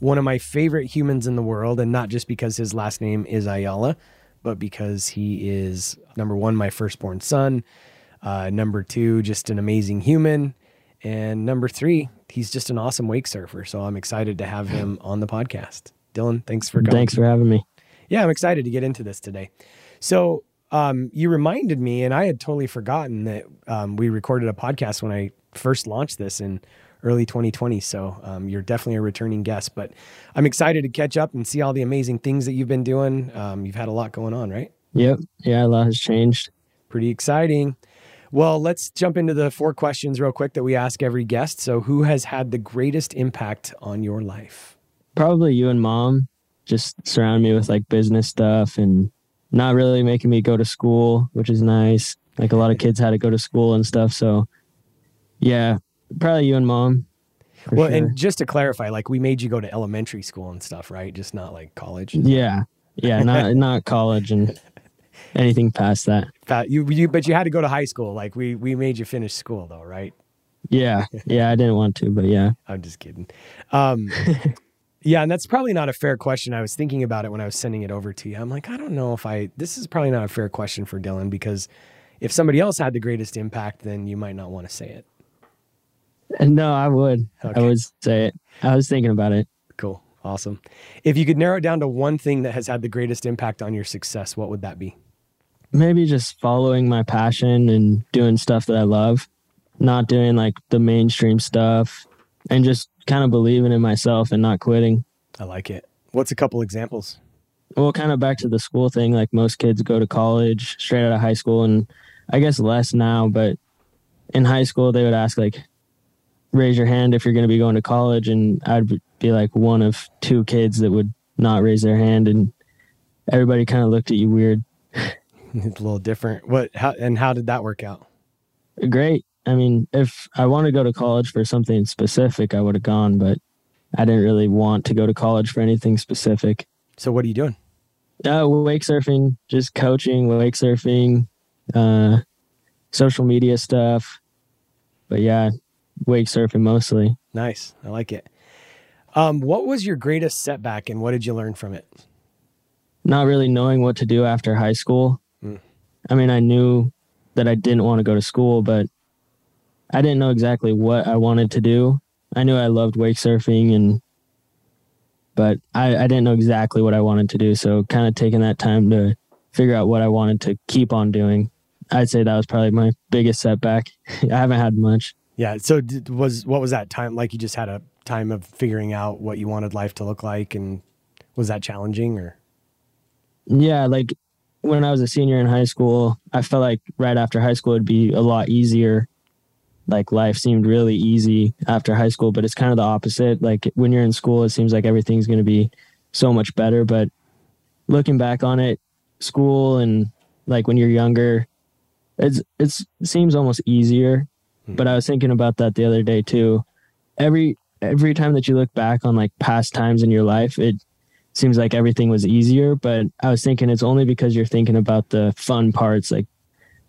One of my favorite humans in the world, and not just because his last name is Ayala, but because he is number one, my firstborn son. Uh, number two, just an amazing human. And number three, he's just an awesome wake surfer. So I'm excited to have him on the podcast. Dylan, thanks for coming. Thanks for having me. Yeah, I'm excited to get into this today. So um, you reminded me, and I had totally forgotten that um, we recorded a podcast when I first launched this in early 2020. So um, you're definitely a returning guest, but I'm excited to catch up and see all the amazing things that you've been doing. Um, you've had a lot going on, right? Yep. Yeah, a lot has changed. Pretty exciting. Well, let's jump into the four questions real quick that we ask every guest. So, who has had the greatest impact on your life? Probably you and mom just surround me with like business stuff and not really making me go to school, which is nice. Like a lot of kids had to go to school and stuff. So, yeah, probably you and mom. Well, sure. and just to clarify, like we made you go to elementary school and stuff, right? Just not like college. Yeah, yeah, not not college and anything past that. You, you, but you had to go to high school. Like we we made you finish school though, right? Yeah, yeah, I didn't want to, but yeah. I'm just kidding. Um, yeah, and that's probably not a fair question. I was thinking about it when I was sending it over to you. I'm like, I don't know if I. This is probably not a fair question for Dylan because if somebody else had the greatest impact, then you might not want to say it. No, I would. Okay. I would say it. I was thinking about it. Cool. Awesome. If you could narrow it down to one thing that has had the greatest impact on your success, what would that be? Maybe just following my passion and doing stuff that I love, not doing like the mainstream stuff and just kind of believing in myself and not quitting. I like it. What's a couple examples? Well, kind of back to the school thing, like most kids go to college straight out of high school and I guess less now, but in high school they would ask like raise your hand if you're going to be going to college and I'd be like one of two kids that would not raise their hand and everybody kind of looked at you weird. it's a little different. What how and how did that work out? Great. I mean, if I wanted to go to college for something specific, I would have gone, but I didn't really want to go to college for anything specific. So what are you doing? Uh, wake surfing, just coaching, wake surfing, uh, social media stuff. But yeah, wake surfing mostly. Nice. I like it. Um, what was your greatest setback and what did you learn from it? Not really knowing what to do after high school. Mm. I mean, I knew that I didn't want to go to school, but I didn't know exactly what I wanted to do. I knew I loved wake surfing and but I, I didn't know exactly what I wanted to do. So kind of taking that time to figure out what I wanted to keep on doing. I'd say that was probably my biggest setback. I haven't had much. Yeah. So did, was what was that time like? You just had a time of figuring out what you wanted life to look like, and was that challenging or? Yeah, like when I was a senior in high school, I felt like right after high school it'd be a lot easier. Like life seemed really easy after high school, but it's kind of the opposite. Like when you're in school, it seems like everything's going to be so much better. But looking back on it, school and like when you're younger, it's it's it seems almost easier Mm. but I was thinking about that the other day too. Every every time that you look back on like past times in your life, it seems like everything was easier. But I was thinking it's only because you're thinking about the fun parts, like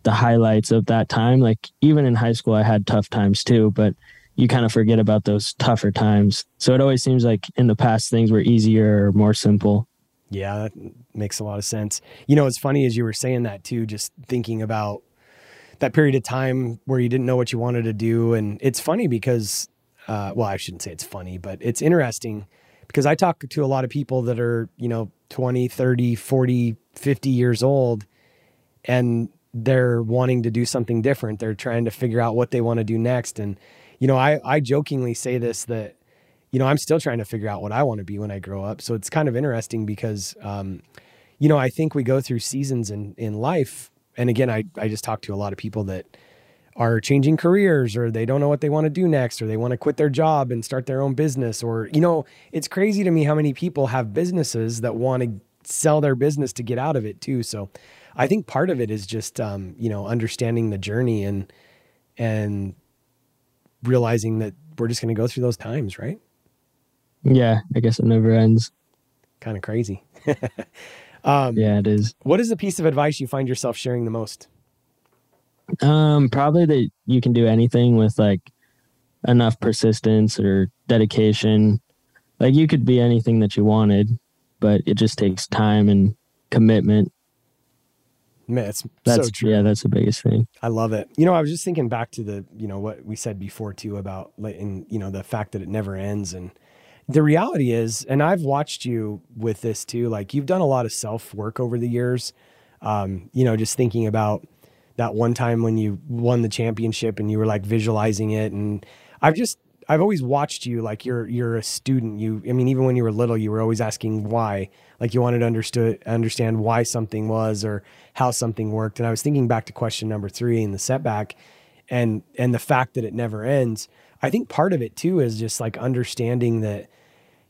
the highlights of that time. Like even in high school, I had tough times too, but you kind of forget about those tougher times. So it always seems like in the past things were easier or more simple. Yeah, that makes a lot of sense. You know, it's funny as you were saying that too, just thinking about that period of time where you didn't know what you wanted to do. And it's funny because, uh, well, I shouldn't say it's funny, but it's interesting because I talk to a lot of people that are, you know, 20, 30, 40, 50 years old and they're wanting to do something different. They're trying to figure out what they want to do next. And, you know, I, I jokingly say this that, you know, I'm still trying to figure out what I want to be when I grow up. So it's kind of interesting because, um, you know, I think we go through seasons in, in life and again, I, I just talk to a lot of people that are changing careers or they don't know what they want to do next or they want to quit their job and start their own business or you know it's crazy to me how many people have businesses that want to sell their business to get out of it too. So i think part of it is just um, you know understanding the journey and and realizing that we're just going to go through those times right? Yeah, I guess it never ends. kind of crazy um, Yeah, it is. what is the piece of advice you find yourself sharing the most Um, probably that you can do anything with like enough persistence or dedication. Like you could be anything that you wanted, but it just takes time and commitment. Man, it's That's so true yeah, that's the biggest thing. I love it. You know, I was just thinking back to the, you know, what we said before too about, like, in, you know, the fact that it never ends. And the reality is, and I've watched you with this too, like you've done a lot of self work over the years. Um, you know, just thinking about that one time when you won the championship and you were like visualizing it. And I've just, I've always watched you like you're, you're a student. You, I mean, even when you were little, you were always asking why, like you wanted to understood, understand why something was or how something worked. And I was thinking back to question number three in the setback and, and the fact that it never ends. I think part of it too is just like understanding that,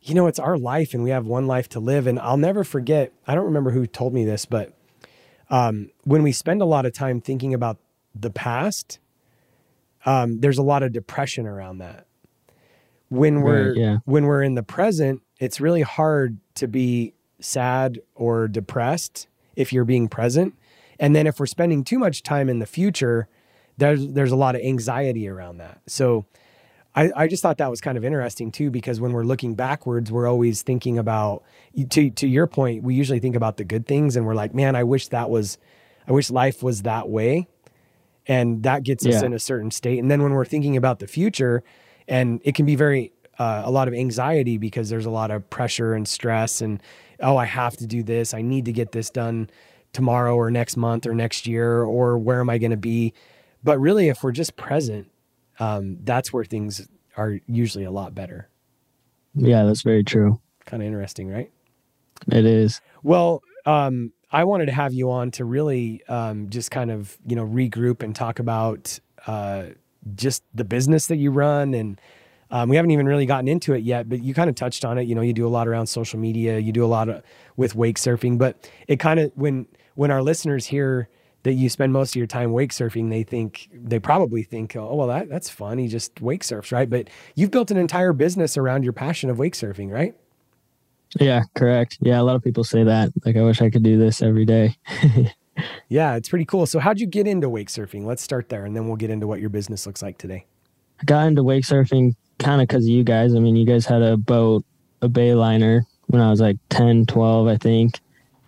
you know, it's our life and we have one life to live. And I'll never forget, I don't remember who told me this, but um, when we spend a lot of time thinking about the past, um, there's a lot of depression around that. When we're Right, yeah. when we're in the present, it's really hard to be sad or depressed if you're being present. And then if we're spending too much time in the future, there's there's a lot of anxiety around that. So I, I just thought that was kind of interesting too, because when we're looking backwards, we're always thinking about to to your point, we usually think about the good things and we're like, man, I wish that was I wish life was that way. And that gets us in a certain state. And then when we're thinking about the future, and it can be very uh, a lot of anxiety because there's a lot of pressure and stress and oh, I have to do this. I need to get this done tomorrow or next month or next year or where am I going to be? But really, if we're just present, um, that's where things are usually a lot better. Yeah, that's very true. Kind of interesting, right? It is. Well, um, I wanted to have you on to really um, just kind of you know regroup and talk about uh, just the business that you run, and um, we haven't even really gotten into it yet. But you kind of touched on it. You know, you do a lot around social media. You do a lot of, with wake surfing. But it kind of when when our listeners hear that you spend most of your time wake surfing, they think they probably think, oh well, that that's fun. He just wake surfs, right? But you've built an entire business around your passion of wake surfing, right? Yeah, correct. Yeah, a lot of people say that. Like, I wish I could do this every day. Yeah, it's pretty cool. So, how'd you get into wake surfing? Let's start there, and then we'll get into what your business looks like today. I got into wake surfing kind of because of you guys. I mean, you guys had a boat, a Bayliner when I was like 10, 12, I think.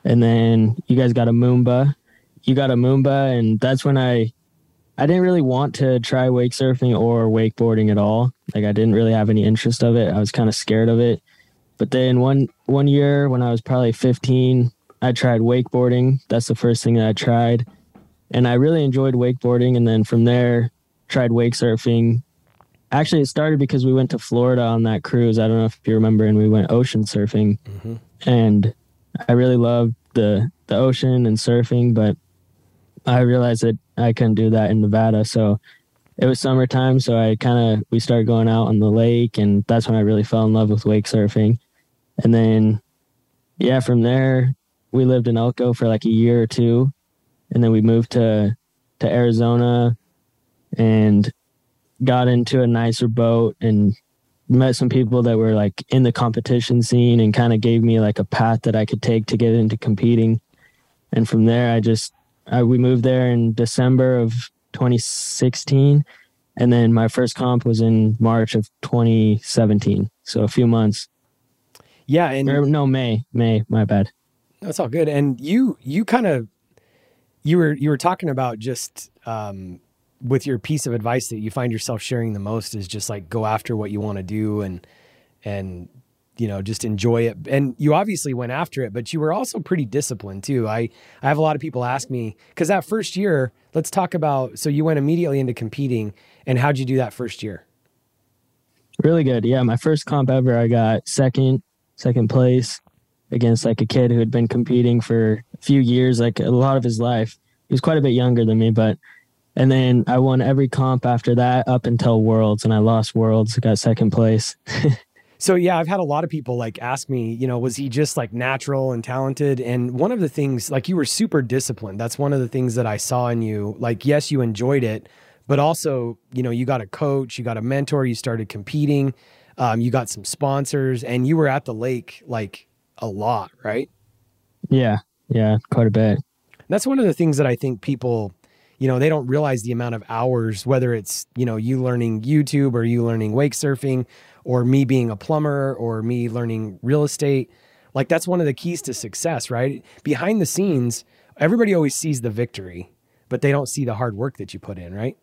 And then you guys got a Moomba. You got a Moomba, and that's when I I didn't really want to try wake surfing or wakeboarding at all. Like I didn't really have any interest of it. I was kind of scared of it. But then one one year when I was probably 15, I tried wakeboarding. That's the first thing that I tried. And I really enjoyed wakeboarding and then from there tried wake surfing. Actually, it started because we went to Florida on that cruise. I don't know if you remember and we went ocean surfing. Mm-hmm. And I really loved the the ocean and surfing, but I realized that I couldn't do that in Nevada. So it was summertime, so I kind of we started going out on the lake, and that's when I really fell in love with wake surfing. And then, yeah, from there we lived in Elko for like a year or two, and then we moved to to Arizona, and got into a nicer boat and met some people that were like in the competition scene and kind of gave me like a path that I could take to get into competing. And from there, I just I, we moved there in December of 2016, and then my first comp was in March of 2017. So a few months. Yeah, and Or no, May. May. My bad. that's all good. And you you kind of you were you were talking about just um, with your piece of advice that you find yourself sharing the most is just like go after what you want to do and and you know just enjoy it and you obviously went after it but you were also pretty disciplined too i i have a lot of people ask me because that first year let's talk about so you went immediately into competing and how'd you do that first year Really good. Yeah, my first comp ever, I got second, second place against like a kid who had been competing for a few years, like a lot of his life. he was quite a bit younger than me, but and then I won every comp after that up until Worlds, and I lost Worlds, got second place. so yeah, I've had a lot of people like ask me, you know, was he just like natural and talented? And one of the things, like you were super disciplined. That's one of the things that I saw in you. Like, yes, you enjoyed it, but also, you know, you got a coach, you got a mentor, you started competing, um, you got some sponsors, and you were at the lake like a lot, right? Yeah, yeah, quite a bit. That's one of the things that I think people you know, they don't realize the amount of hours, whether it's, you know, you learning YouTube or you learning wake surfing or me being a plumber or me learning real estate. Like that's one of the keys to success, right? Behind the scenes, everybody always sees the victory, but they don't see the hard work that you put in, right?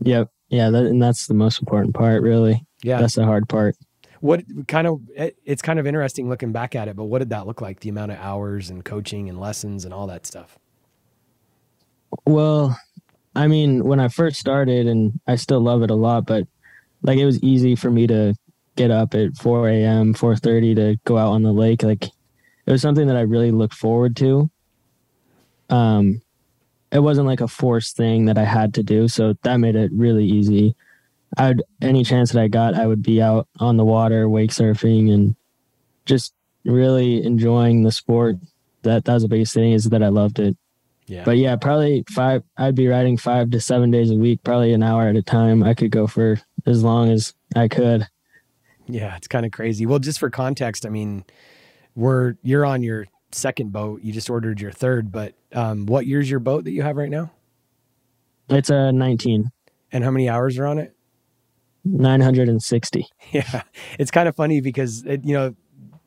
Yep. Yeah. That, and that's the most important part, really. Yeah. That's the hard part. What kind of, eh, it's kind of interesting looking back at it, but what did that look like? The amount of hours and coaching and lessons and all that stuff? Well, I mean, when I first started, and I still love it a lot, but like it was easy for me to get up at 4 a.m., 4:30 to go out on the lake. Like it was something that I really looked forward to. Um, it wasn't like a forced thing that I had to do, so that made it really easy. I'd any chance that I got, I would be out on the water, wake surfing, and just really enjoying the sport. That that was the biggest thing is that I loved it. Yeah. But yeah, probably five. I'd be riding five to seven days a week, probably an hour at a time. I could go for as long as I could. Yeah, it's kind of crazy. Well, just for context, I mean, we're you're on your second boat. You just ordered your third, but um, what year's your boat that you have right now? It's a 19. And how many hours are on it? 960. Yeah, it's kind of funny because it, you know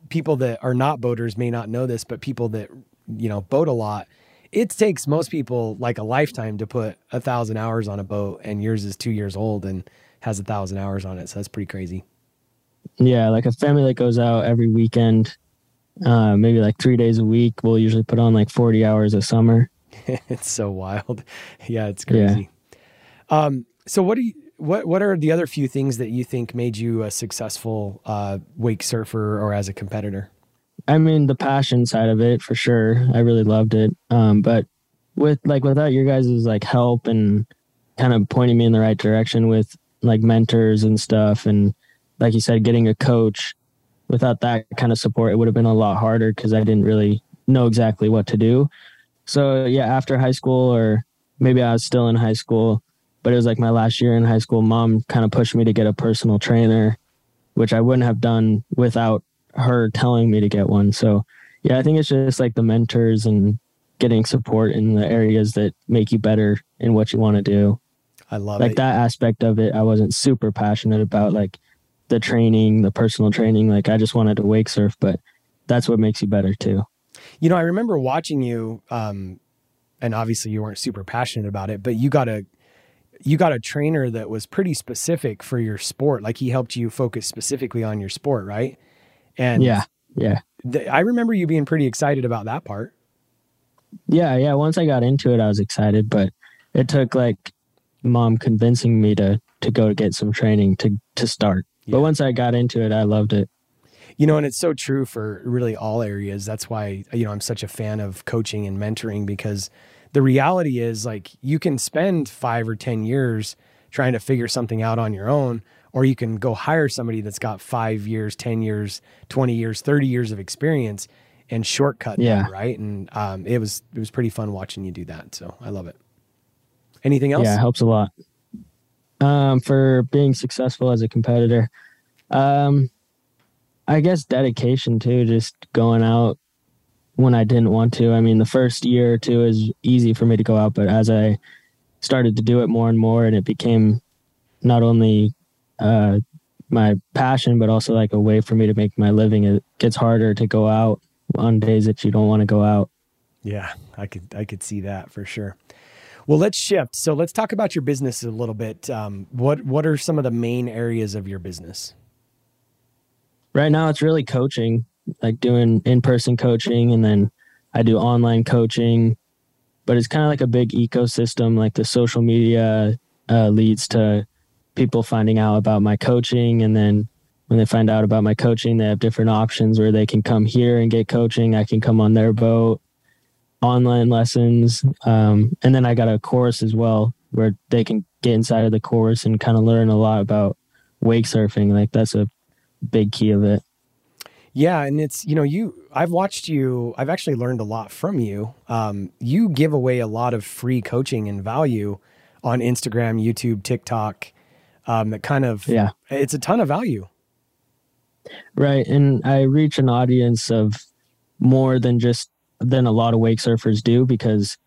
people that are not boaters may not know this, but people that you know boat a lot it takes most people like a lifetime to put a thousand hours on a boat, and yours is two years old and has a thousand hours on it. So that's pretty crazy. Yeah, like a family that goes out every weekend, uh, maybe like three days a week, we'll usually put on like 40 hours a summer. it's so wild. Yeah, it's crazy. Yeah. Um, so what do you, what, what are the other few things that you think made you a successful, uh, wake surfer or as a competitor? I mean, the passion side of it for sure. I really loved it. Um, but with like without your guys' like help and kind of pointing me in the right direction with like mentors and stuff, and like you said, getting a coach. Without that kind of support, it would have been a lot harder because I didn't really know exactly what to do. So yeah, after high school, or maybe I was still in high school, but it was like my last year in high school. Mom kind of pushed me to get a personal trainer, which I wouldn't have done without her telling me to get one. So yeah, I think it's just like the mentors and getting support in the areas that make you better in what you want to do. I love like it. that aspect of it. I wasn't super passionate about like the training, the personal training. Like I just wanted to wake surf, but that's what makes you better too. You know, I remember watching you, um, and obviously you weren't super passionate about it, but you got a you got a trainer that was pretty specific for your sport. Like he helped you focus specifically on your sport, right? And yeah, yeah. Th- I remember you being pretty excited about that part. Yeah, yeah. Once I got into it, I was excited, but it took like mom convincing me to to go get some training to to start. Yeah. But once I got into it, I loved it. You know, and it's so true for really all areas. That's why you know I'm such a fan of coaching and mentoring because the reality is like you can spend 5 or 10 years trying to figure something out on your own or you can go hire somebody that's got five years, 10 years, 20 years, 30 years of experience and shortcut yeah. right? And um, it was it was pretty fun watching you do that. So I love it. Anything else? Yeah, it helps a lot. Um, for being successful as a competitor. Um, I guess dedication too, just going out when I didn't want to. I mean, the first year or two is easy for me to go out, but as I started to do it more and more, and it became not only uh, my passion, but also like a way for me to make my living. It gets harder to go out on days that you don't want to go out. Yeah, I could I could see that for sure. Well, let's shift. So let's talk about your business a little bit. Um, what what are some of the main areas of your business? Right now, it's really coaching, like doing in person coaching, and then I do online coaching. But it's kind of like a big ecosystem. Like the social media uh, leads to people finding out about my coaching and then when they find out about my coaching they have different options where they can come here and get coaching i can come on their boat online lessons. Um, and then I got a course as well where they can get inside of the course and kind of learn a lot about wake surfing. Like that's a big key of it. Yeah, and it's you know you I've watched you. I've actually learned a lot from you. Um, you give away a lot of free coaching and value on Instagram, YouTube, TikTok. Um, that kind of yeah, it's a ton of value. Right, and I reach an audience of more than just than a lot of wake surfers do because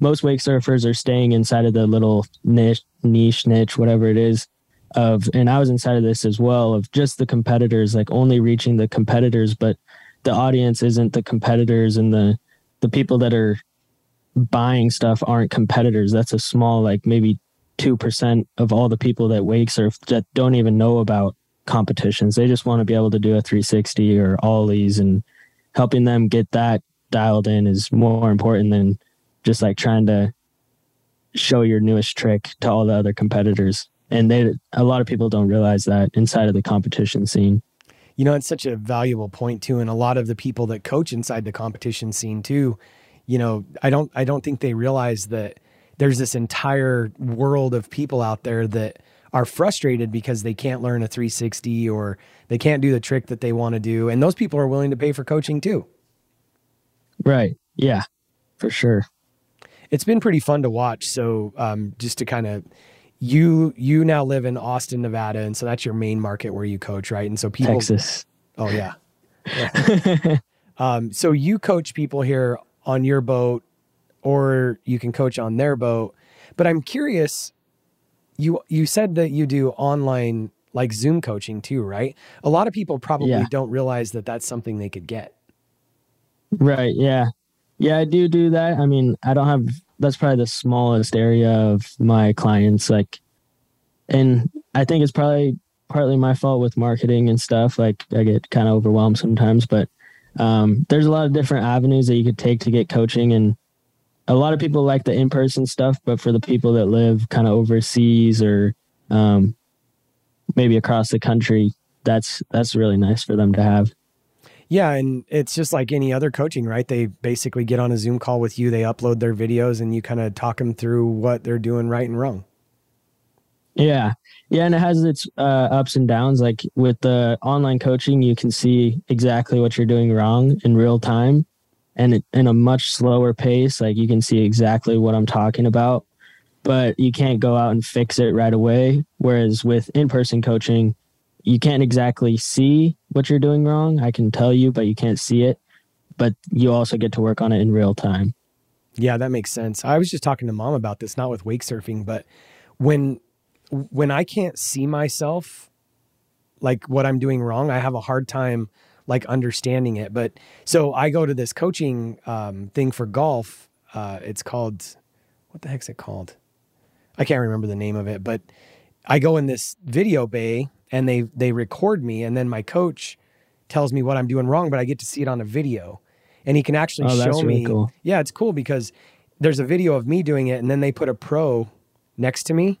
most wake surfers are staying inside of the little niche, niche, niche, whatever it is. Of and I was inside of this as well of just the competitors, like only reaching the competitors, but the audience isn't the competitors and the the people that are buying stuff aren't competitors. That's a small, like maybe two percent of all the people that wake surf that don't even know about competitions. They just want to be able to do a 360 or ollies and helping them get that dialed in is more important than just like trying to show your newest trick to all the other competitors. And they a lot of people don't realize that inside of the competition scene. You know, it's such a valuable point too, and a lot of the people that coach inside the competition scene too. You know, I don't I don't think they realize that there's this entire world of people out there that are frustrated because they can't learn a 360 or they can't do the trick that they want to do. And those people are willing to pay for coaching too. Right. Yeah, for sure. It's been pretty fun to watch. So, um, just to kind of, you you now live in Austin, Nevada, and so that's your main market where you coach, right? And so people, Texas. Oh yeah. yeah. um, so you coach people here on your boat, or you can coach on their boat. But I'm curious. You you said that you do online like Zoom coaching too, right? A lot of people probably Yeah. don't realize that that's something they could get. Right. Yeah. Yeah, I do do that. I mean, I don't have, that's probably the smallest area of my clients. Like, and I think it's probably partly my fault with marketing and stuff. Like, I get kind of overwhelmed sometimes, but um, there's a lot of different avenues that you could take to get coaching. And a lot of people like the in person stuff, but for the people that live kind of overseas or um, maybe across the country, that's that's really nice for them to have. Yeah, and it's just like any other coaching, right? They basically get on a Zoom call with you, they upload their videos, and you kind of talk them through what they're doing right and wrong. Yeah. Yeah. And it has its uh, ups and downs. Like with the online coaching, you can see exactly what you're doing wrong in real time and in a much slower pace. Like you can see exactly what I'm talking about, but you can't go out and fix it right away. Whereas with in person coaching, you can't exactly see what you're doing wrong. I can tell you, but you can't see it. But you also get to work on it in real time. Yeah, that makes sense. I was just talking to mom about this, not with wake surfing, but when when I can't see myself like what I'm doing wrong, I have a hard time like understanding it. But so I go to this coaching um, thing for golf. Uh, it's called what the heck's it called? I can't remember the name of it, but I go in this video bay and they they record me, and then my coach tells me what I'm doing wrong, but I get to see it on a video, and he can actually Oh, show really me. cool. Yeah, it's cool because there's a video of me doing it, and then they put a pro next to me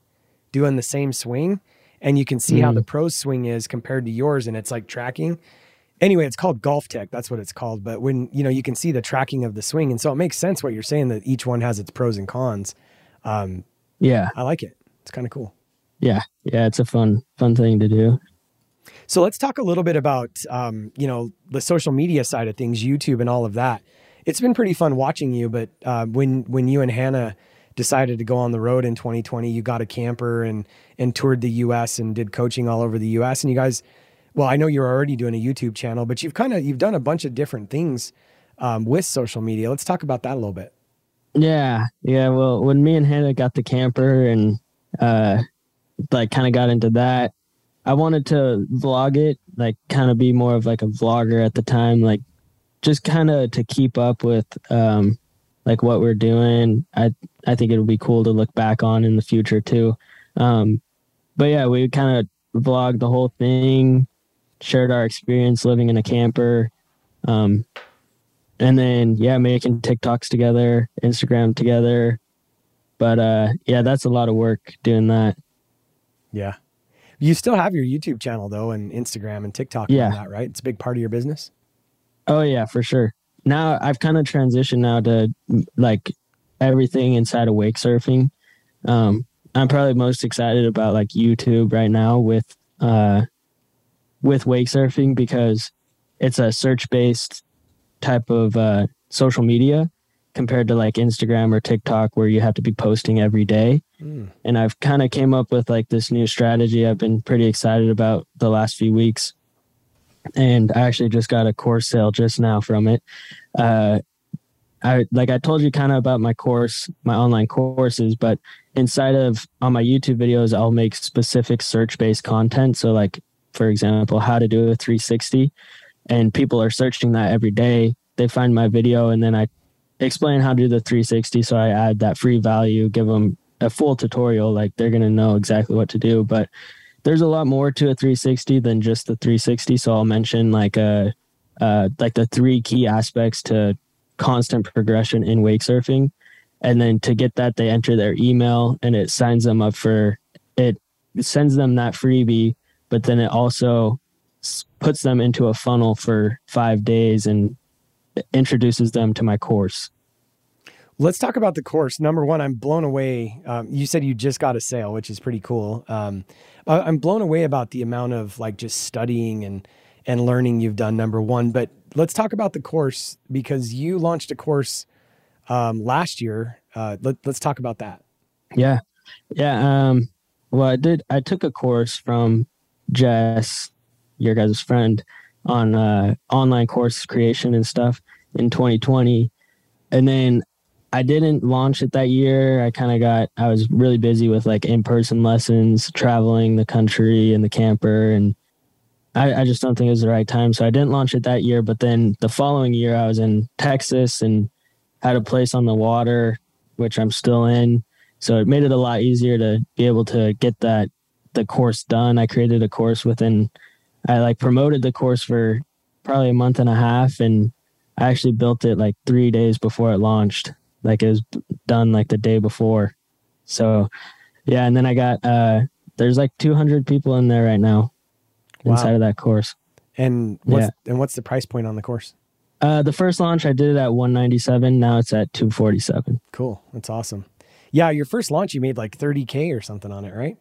doing the same swing, and you can see how Mm. the pro swing is compared to yours, and it's like tracking. Anyway, it's called GolfTEC. That's what it's called. But when you know, you can see the tracking of the swing, and so it makes sense what you're saying that each one has its pros and cons. Um, Yeah. I like it. It's kind of cool. Yeah. Yeah. It's a fun, fun thing to do. So let's talk a little bit about um, you know the social media side of things, YouTube and all of that. It's been pretty fun watching you, but uh, when when you and Hannah decided to go on the road in 2020, you got a camper and and toured the U.S. and did coaching all over the U.S. And you guys, well, I know you're already doing a YouTube channel, but you've kind of you've done a bunch of different things um, with social media. Let's talk about that a little bit. Yeah, yeah. Well, when me and Hannah got the camper and uh, like kind of got into that, I wanted to vlog it, like kind of be more of like a vlogger at the time, like just kind of to keep up with um, like what we're doing. I I think it would be cool to look back on in the future too. Um, but yeah, we kind of vlogged the whole thing, shared our experience living in a camper. Um, and then yeah making tiktoks together instagram together but uh yeah that's a lot of work doing that Yeah, you still have your YouTube channel though, and Instagram and TikTok. Yeah. and that right? It's a big part of your business. oh yeah for sure now I've kind of transitioned now to like everything inside of wake surfing. Um, I'm probably most excited about like YouTube right now with uh, with wake surfing because it's a search based type of uh, social media compared to like Instagram or TikTok where you have to be posting every day. Mm. And I've kind of came up with like this new strategy I've been pretty excited about the last few weeks. And I actually just got a course sale just now from it. Uh, I like I told you kind of about my course, my online courses, but inside of on my YouTube videos, I'll make specific search based content. So like for example, how to do a 360 and people are searching that every day. They find my video and then I explain how to do the 360. So I add that free value, give them a full tutorial. Like they're going to know exactly what to do. But there's a lot more to a 360 than just the 360. So I'll mention like a, uh, uh, like the three key aspects to constant progression in wake surfing. And then to get that, they enter their email and it signs them up for it, sends them that freebie, but then it also puts them into a funnel for five days and introduces them to my course. Let's talk about the course. Number one, I'm blown away. Um, you said you just got a sale, which is pretty cool. Um, I'm blown away about the amount of like just studying and and learning you've done. Number one, but let's talk about the course because you launched a course um, last year. Uh, let, us talk about that. Yeah, yeah. Um, well, I did. I took a course from Jess, your guys' friend, on uh, online course creation and stuff in 2020. And then I didn't launch it that year. I kind of got, I was really busy with like in person lessons, traveling the country and the camper. And I, I just don't think it was the right time. So I didn't launch it that year. But then the following year, I was in Texas and had a place on the water, which I'm still in. So it made it a lot easier to be able to get that the course done. I created a course within I like promoted the course for probably a month and a half and I actually built it like 3 days before it launched. Like it was done like the day before. So yeah, and then I got uh there's like 200 people in there right now wow. inside of that course. And what's yeah. and what's the price point on the course? Uh the first launch I did it at 197, now it's at 247. Cool. That's awesome. Yeah, your first launch you made like 30k or something on it, right?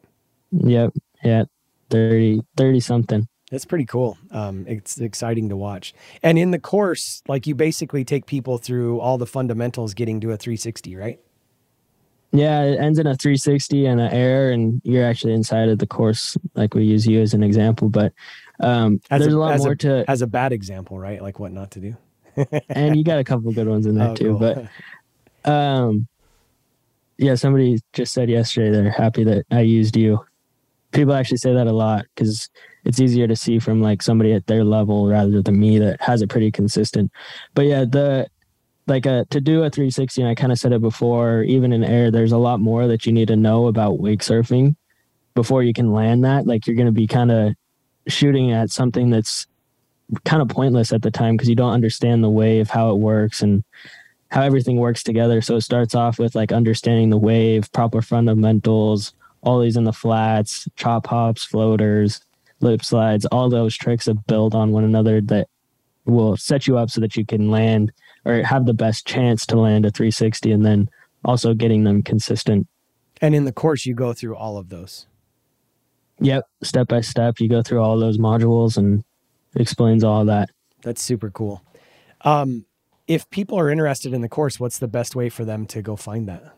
Yep. Yeah. 30 30 something. That's pretty cool. Um, it's exciting to watch. And in the course, like you basically take people through all the fundamentals getting to a 360, right? Yeah, it ends in a 360 and an air, and you're actually inside of the course. Like we use you as an example, but um, there's a, a lot more a, to as a bad example, right? Like what not to do. and you got a couple good ones in there oh, too, cool. but um, yeah, somebody just said yesterday they're happy that I used you. People actually say that a lot because it's easier to see from like somebody at their level rather than me that has it pretty consistent. But yeah, the like a uh, to do a 360 and I kind of said it before, even in air, there's a lot more that you need to know about wake surfing before you can land that. Like you're going to be kind of shooting at something that's kind of pointless at the time because you don't understand the wave, how it works, and how everything works together. So it starts off with like understanding the wave, proper fundamentals, all these in the flats, chop hops, floaters, lip slides, all those tricks that build on one another that will set you up so that you can land or have the best chance to land a 360 and then also getting them consistent. And in the course, you go through all of those. Yep. Step by step, you go through all those modules and explains all that. That's super cool. Um, if people are interested in the course, what's the best way for them to go find that?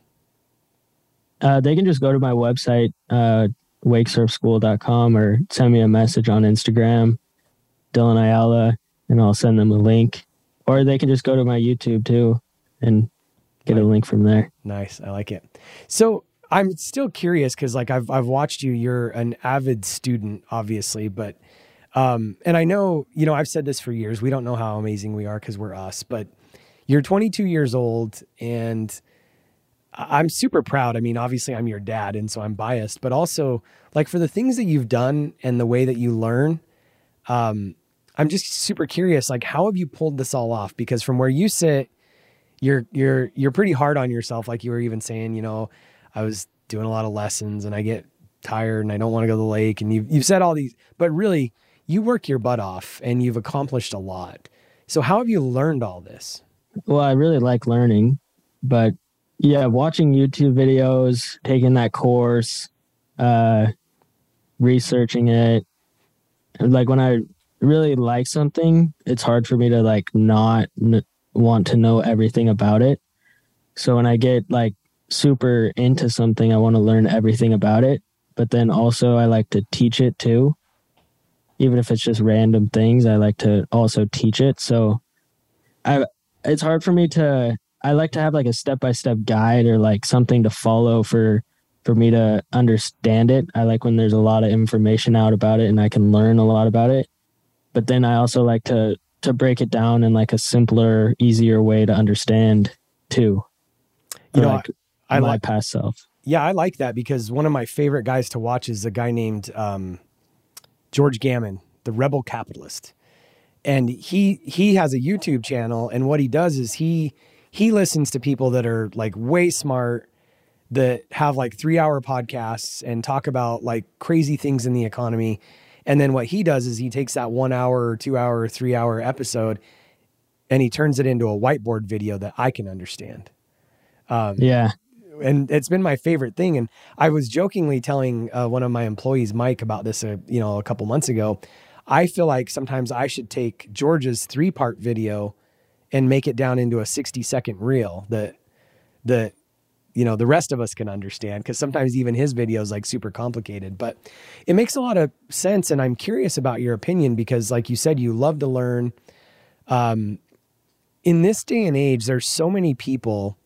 Uh, they can just go to my website, uh, wakesurfschool.com or send me a message on Instagram, Dylan Ayala, and I'll send them a link. Or they can just go to my YouTube too and get a link from there. Nice. I like it. So I'm still curious because like I've I've watched you. You're an avid student, obviously, but um, and I know, you know, I've said this for years. We don't know how amazing we are because we're us, but you're 22 years old and I'm super proud. I mean, obviously, I'm your dad, and so I'm biased, but also like for the things that you've done and the way that you learn, um, I'm just super curious. Like, how have you pulled this all off? Because from where you sit, you're you're you're pretty hard on yourself. Like you were even saying, you know, I was doing a lot of lessons, and I get tired, and I don't want to go to the lake. And you've you've said all these, but really, you work your butt off, and you've accomplished a lot. So how have you learned all this? Well, I really like learning, but yeah, watching YouTube videos, taking that course, uh, researching it. Like when I really like something, it's hard for me to like not n- want to know everything about it. So when I get like super into something, I want to learn everything about it. But then also, I like to teach it too. Even if it's just random things, I like to also teach it. So I, it's hard for me to, I like to have like a step by step guide or like something to follow for for me to understand it. I like when there's a lot of information out about it and I can learn a lot about it. But then I also like to to break it down in like a simpler, easier way to understand too. You know, like I, I my like past self. Yeah, I like that because one of my favorite guys to watch is a guy named um, George Gammon, the rebel capitalist. And he he has a YouTube channel and what he does is he he listens to people that are like way smart that have like three hour podcasts and talk about like crazy things in the economy. And then what he does is he takes that one hour or two hour or three hour episode and he turns it into a whiteboard video that I can understand. Um, yeah. And it's been my favorite thing. And I was jokingly telling uh, one of my employees, Mike, about this, uh, you know, a couple months ago. I feel like sometimes I should take George's three part video and make it down into a 60 second reel that, that you know the rest of us can understand because sometimes even his videos like super complicated. But it makes a lot of sense and i'm curious about your opinion because like you said you love to learn. Um, in this day and age there's so many people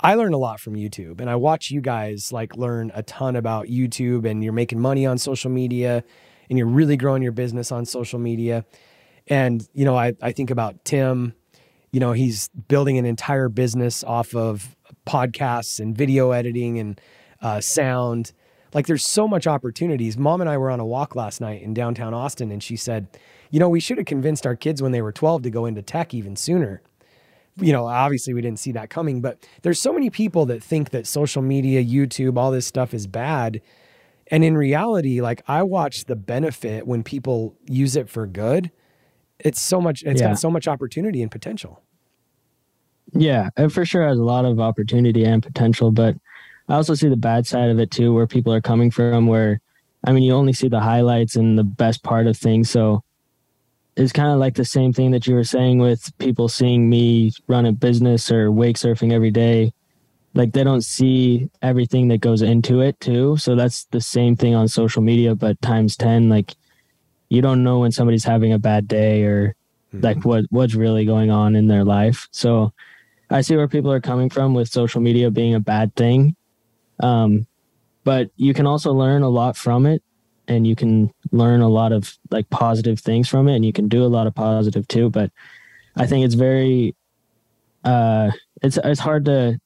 i learn a lot from youtube and i watch you guys like learn a ton about youtube and you're making money on social media and you're really growing your business on social media and you know i, I think about tim you know he's building an entire business off of podcasts and video editing and uh, sound. Like there's so much opportunities. Mom and I were on a walk last night in downtown Austin, and she said, you know, we should have convinced our kids when they were 12 to go into tech even sooner. You know, obviously we didn't see that coming, but there's so many people that think that social media, YouTube, all this stuff is bad. And in reality, like I watch the benefit when people use it for good. It's so much, It's yeah. got so much opportunity and potential. Yeah, it for sure has a lot of opportunity and potential, but I also see the bad side of it too, where people are coming from. Where, I mean, you only see the highlights and the best part of things. So it's kind of like the same thing that you were saying with people seeing me run a business or wake surfing every day. Like they don't see everything that goes into it too. So that's the same thing on social media, but times 10. Like you don't know when somebody's having a bad day or mm-hmm. like what what's really going on in their life. So I see where people are coming from with social media being a bad thing. Um, but you can also learn a lot from it and you can learn a lot of like positive things from it and you can do a lot of positive too. But I think it's very, uh, it's, it's hard to,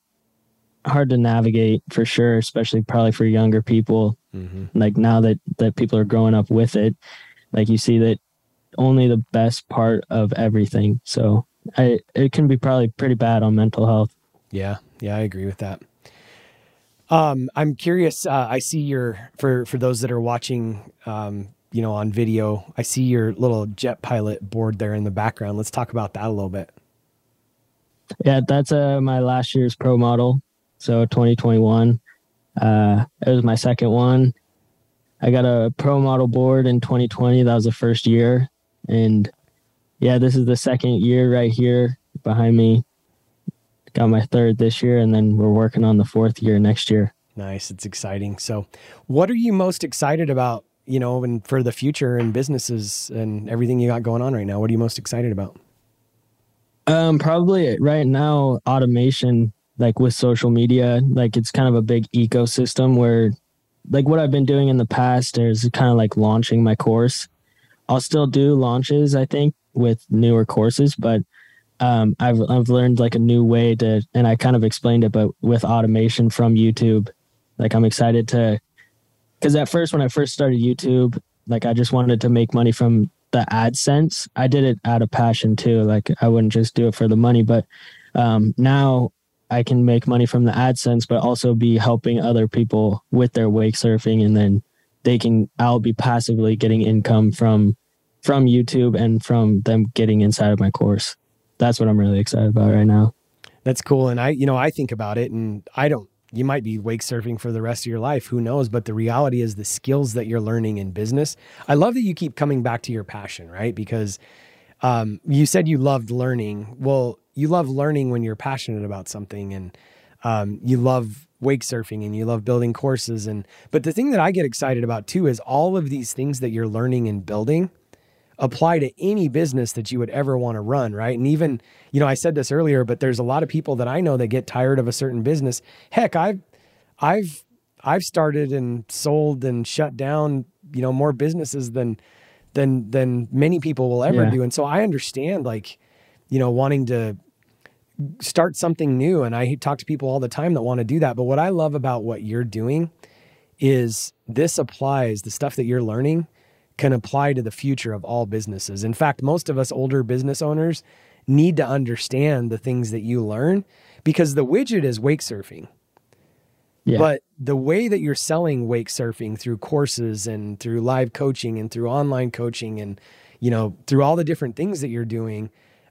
hard to navigate for sure, especially probably for younger people. Mm-hmm. Like now that, that people are growing up with it, like you see that only the best part of everything. So I, it can be probably pretty bad on mental health. Yeah, yeah, I agree with that. Um, I'm curious. Uh, I see your for for those that are watching, um, you know, on video. I see your little Jetpilot board there in the background. Let's talk about that a little bit. Yeah, that's uh, my last year's pro model. So 2021. Uh, it was my second one. I got a pro model board in 2020. That was the first year, and yeah, this is the second year right here behind me. Got my third this year, and then we're working on the fourth year next year. Nice. It's exciting. So, what are you most excited about, you know, and for the future and businesses and everything you got going on right now? What are you most excited about? Um, probably right now, automation, like with social media, like it's kind of a big ecosystem where, like, what I've been doing in the past is kind of like launching my course. I'll still do launches, I think, with newer courses, but um, I've I've learned like a new way to, and I kind of explained it, but with automation from YouTube, like I'm excited to, because at first when I first started YouTube, like I just wanted to make money from the AdSense. I did it out of passion too. Like I wouldn't just do it for the money, but um, now I can make money from the AdSense, but also be helping other people with their wake surfing, and then they can. I'll be passively getting income from from YouTube and from them getting inside of my course. That's what I'm really excited about right now. That's cool. And I, you know, I think about it and I don't, you might be wake surfing for the rest of your life. Who knows? But the reality is the skills that you're learning in business. I love that you keep coming back to your passion, right? Because um, you said you loved learning. Well, you love learning when you're passionate about something and um, you love wake surfing and you love building courses. And, but the thing that I get excited about too is all of these things that you're learning and building apply to any business that you would ever want to run, right? And even, you know, I said this earlier, but there's a lot of people that I know that get tired of a certain business. Heck, I've I've I've started and sold and shut down, you know, more businesses than than than many people will ever yeah. do. And so I understand like, you know, wanting to start something new and I talk to people all the time that want to do that. But what I love about what you're doing is this applies the stuff that you're learning can apply to the future of all businesses. In fact, most of us older business owners need to understand the things that you learn because the widget is wake surfing. Yeah. But the way that you're selling wake surfing through courses and through live coaching and through online coaching and you know through all the different things that you're doing,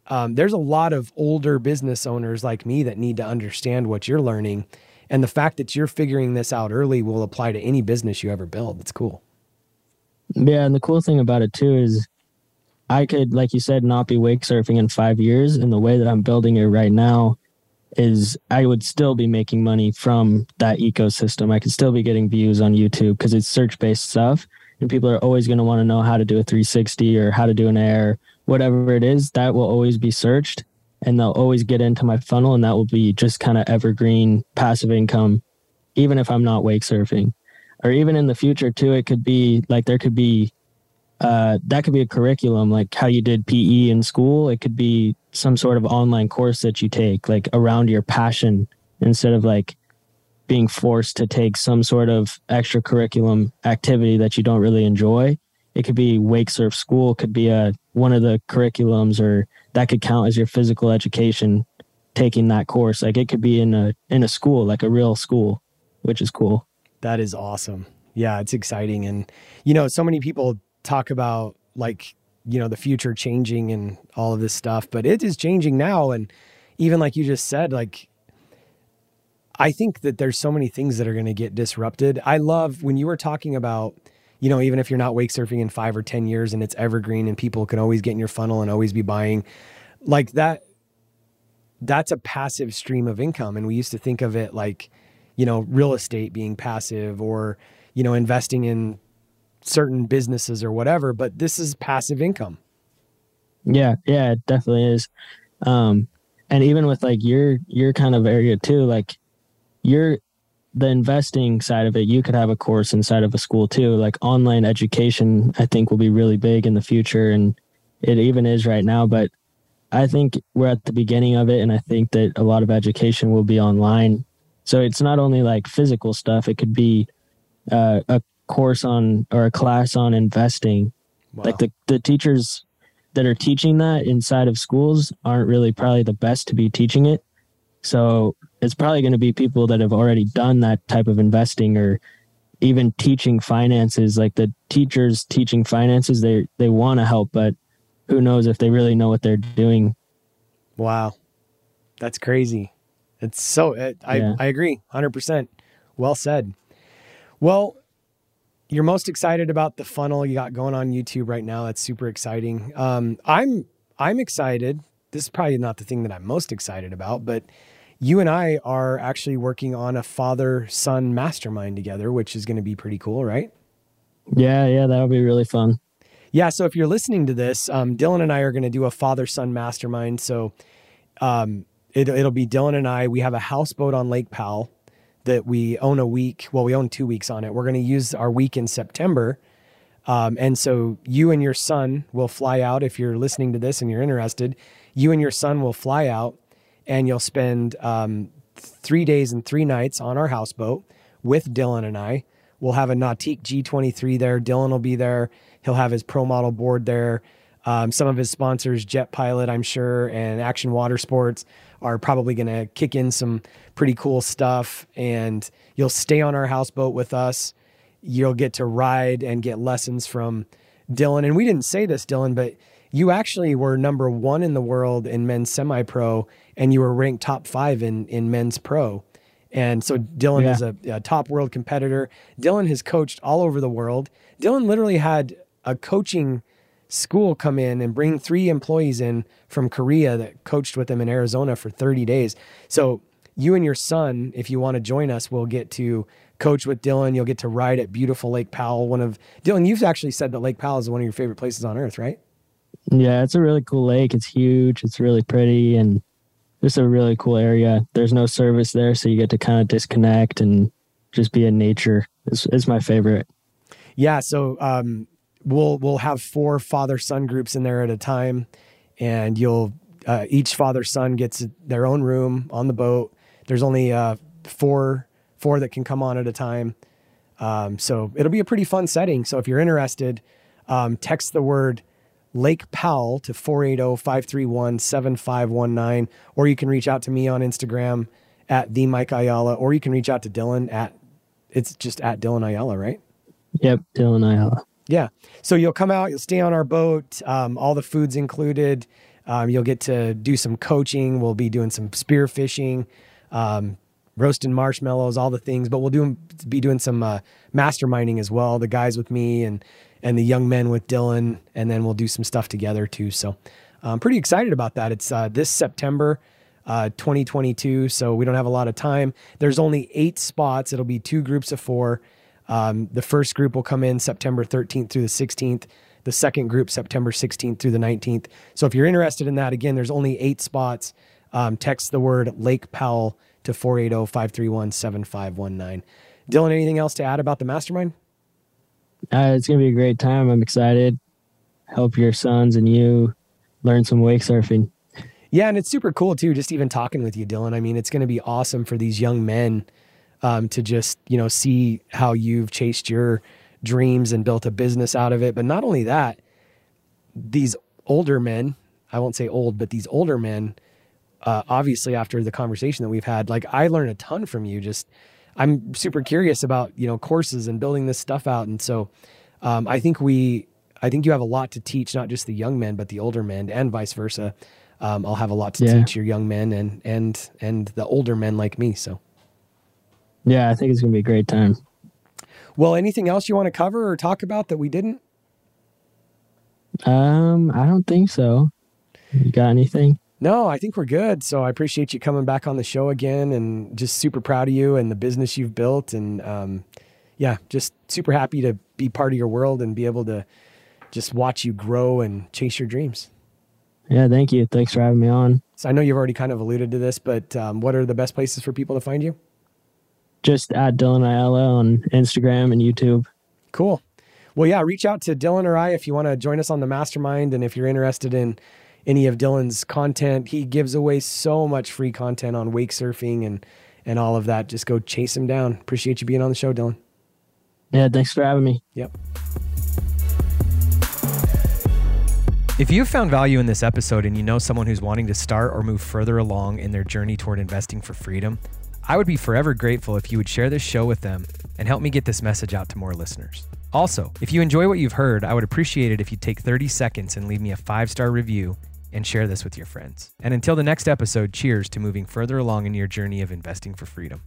um, there's a lot of older business owners like me that need to understand what you're learning, and the fact that you're figuring this out early will apply to any business you ever build. It's cool. Yeah, and the cool thing about it too is I could, like you said, not be wake surfing in five years. And the way that I'm building it right now is I would still be making money from that ecosystem. I could still be getting views on YouTube because it's search based stuff. And people are always going to want to know how to do a 360 or how to do an air, whatever it is, that will always be searched. And they'll always get into my funnel. And that will be just kind of evergreen passive income, even if I'm not wake surfing or even in the future too it could be like there could be uh, that could be a curriculum like how you did pe in school it could be some sort of online course that you take like around your passion instead of like being forced to take some sort of extra curriculum activity that you don't really enjoy it could be wake surf school could be a one of the curriculums or that could count as your physical education taking that course like it could be in a in a school like a real school which is cool that is awesome. Yeah, it's exciting. And, you know, so many people talk about like, you know, the future changing and all of this stuff, but it is changing now. And even like you just said, like, I think that there's so many things that are going to get disrupted. I love when you were talking about, you know, even if you're not wake surfing in five or 10 years and it's evergreen and people can always get in your funnel and always be buying, like that, that's a passive stream of income. And we used to think of it like, you know, real estate being passive or, you know, investing in certain businesses or whatever, but this is passive income. Yeah, yeah, it definitely is. Um, and even with like your your kind of area too, like you're the investing side of it, you could have a course inside of a school too. Like online education, I think will be really big in the future, and it even is right now. But I think we're at the beginning of it, and I think that a lot of education will be online so it's not only like physical stuff, it could be uh, a course on or a class on investing. Wow. Like the, the teachers that are teaching that inside of schools aren't really probably the best to be teaching it. So it's probably going to be people that have already done that type of investing or even teaching finances like the teachers teaching finances they they want to help but who knows if they really know what they're doing wow that's crazy it's so it, I yeah. I agree, hundred percent. Well said. Well, you're most excited about the funnel you got going on YouTube right now. That's super exciting. Um, I'm I'm excited. This is probably not the thing that I'm most excited about, but you and I are actually working on a father son mastermind together, which is going to be pretty cool, right? Yeah, yeah, that'll be really fun. Yeah, so if you're listening to this, um, Dylan and I are going to do a father son mastermind. So um, it, it'll be Dylan and I. We have a houseboat on Lake Powell that we own a week. Well, we own two weeks on it. We're going to use our week in September. Um, and so you and your son will fly out. If you're listening to this and you're interested, you and your son will fly out and you'll spend um, three days and three nights on our houseboat with Dylan and I. We'll have a Nautique G23 there. Dylan will be there. He'll have his pro model board there. Um, some of his sponsors, Jetpilot, I'm sure, and Action Water Sports are probably going to kick in some pretty cool stuff. And you'll stay on our houseboat with us. You'll get to ride and get lessons from Dylan, and we didn't say this, Dylan, but you actually were number one in the world in men's semi pro, and you were ranked top five in in men's pro. And so hmm. Dylan Yeah. is a, a top world competitor. Dylan has coached all over the world. Dylan literally had a coaching school come in and bring three employees in from Korea that coached with him in Arizona for 30 days. So you and your son, if you want to join us, we'll get to coach with Dylan. You'll get to ride at beautiful Lake Powell. One of Dylan, you've actually said that Lake Powell is one of your favorite places on earth, right? Yeah, it's a really cool lake. It's huge. It's really pretty and just a really cool area. There's no service there, so you get to kind of disconnect and just be in nature. It's, it's my favorite. Yeah, so um, we'll we'll have four father son groups in there at a time, and you'll uh, each father son gets their own room on the boat. There's only uh, four four that can come on at a time, um, so it'll be a pretty fun setting. So if you're interested, um, text the word Lake Powell to 480-531-7519, or you can reach out to me on Instagram at the Mike Ayala, or you can reach out to Dylan at it's just at Dylan Ayala, right? Yep, Dylan Ayala. Yeah. So you'll come out, you'll stay on our boat. Um, all the food's included. Um, you'll get to do some coaching. We'll be doing some spear fishing, um, roasting marshmallows, all the things. But we'll do be doing some uh, masterminding as well. The guys with me and and the young men with Dylan, and then we'll do some stuff together too. So I'm pretty excited about that. It's uh, this September. Uh, 2022, so we don't have a lot of time. There's only eight spots. It'll be two groups of four. Um, the first group will come in September 13th through the 16th. The second group, September 16th through the 19th. So if you're interested in that, again, there's only eight spots. Um, text the word Lake Powell to 480 531 7519. Dylan, anything else to add about the mastermind? Uh, it's going to be a great time. I'm excited. Help your sons and you learn some wake surfing. Yeah, and it's super cool too, just even talking with you, Dylan. I mean, it's going to be awesome for these young men um, to just, you know, see how you've chased your dreams and built a business out of it. But not only that, these older men, I won't say old, but these older men, uh, obviously after the conversation that we've had, like I learned a ton from you. Just, I'm super curious about, you know, courses and building this stuff out. And so um, I think we, I think you have a lot to teach, not just the young men, but the older men and vice versa. Um, I'll have a lot to Yeah. teach your young men and, and, and the older men like me. So, Yeah, I think it's going to be a great time. well, anything else you want to cover or talk about that we didn't? Um, I don't think so. You got anything? No, I think we're good. So I appreciate you coming back on the show again and just super proud of you and the business you've built. And um, yeah, just super happy to be part of your world and be able to just watch you grow and chase your dreams. Yeah, thank you. Thanks for having me on. So I know you've already kind of alluded to this, but um, what are the best places for people to find you? Just at Dylan Ayala on Instagram and YouTube. Cool. Well, yeah, reach out to Dylan or I if you want to join us on the mastermind. And if you're interested in any of Dylan's content, he gives away so much free content on wake surfing and, and all of that. Just go chase him down. Appreciate you being on the show, Dylan. Yeah, thanks for having me. Yep. If you've found value in this episode and you know someone who's wanting to start or move further along in their journey toward investing for freedom, I would be forever grateful if you would share this show with them and help me get this message out to more listeners. Also, if you enjoy what you've heard, I would appreciate it if you take 30 seconds and leave me a five star review and share this with your friends. And until the next episode, cheers to moving further along in your journey of investing for freedom.